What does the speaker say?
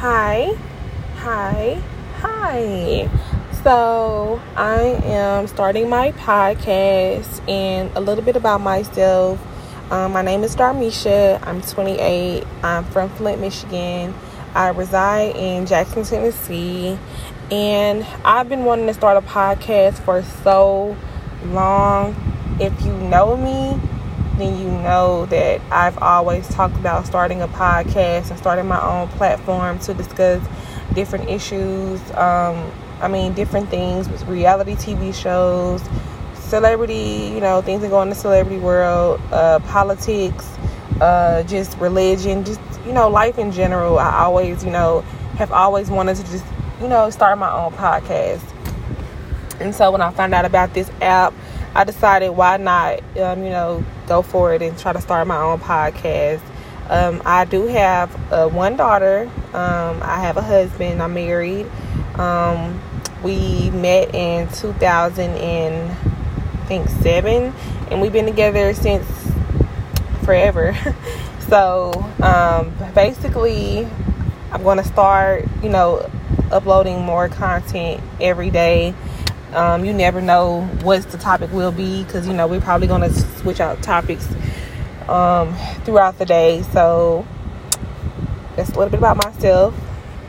Hi, hi, hi. So, I am starting my podcast and a little bit about myself. Um, my name is Darmisha. I'm 28. I'm from Flint, Michigan. I reside in Jackson, Tennessee. And I've been wanting to start a podcast for so long. If you know me, then you know that I've always talked about starting a podcast and starting my own platform to discuss different issues. Um, I mean, different things with reality TV shows, celebrity, you know, things that go in the celebrity world, uh, politics, uh, just religion, just, you know, life in general. I always, you know, have always wanted to just, you know, start my own podcast. And so when I found out about this app, I decided why not, um, you know, go for it and try to start my own podcast. Um, I do have uh, one daughter. Um, I have a husband. I'm married. Um, we met in 2000 and I think seven, and we've been together since forever. so um, basically, I'm going to start, you know, uploading more content every day. Um, you never know what the topic will be because you know we're probably going to switch out topics um, throughout the day. So that's a little bit about myself.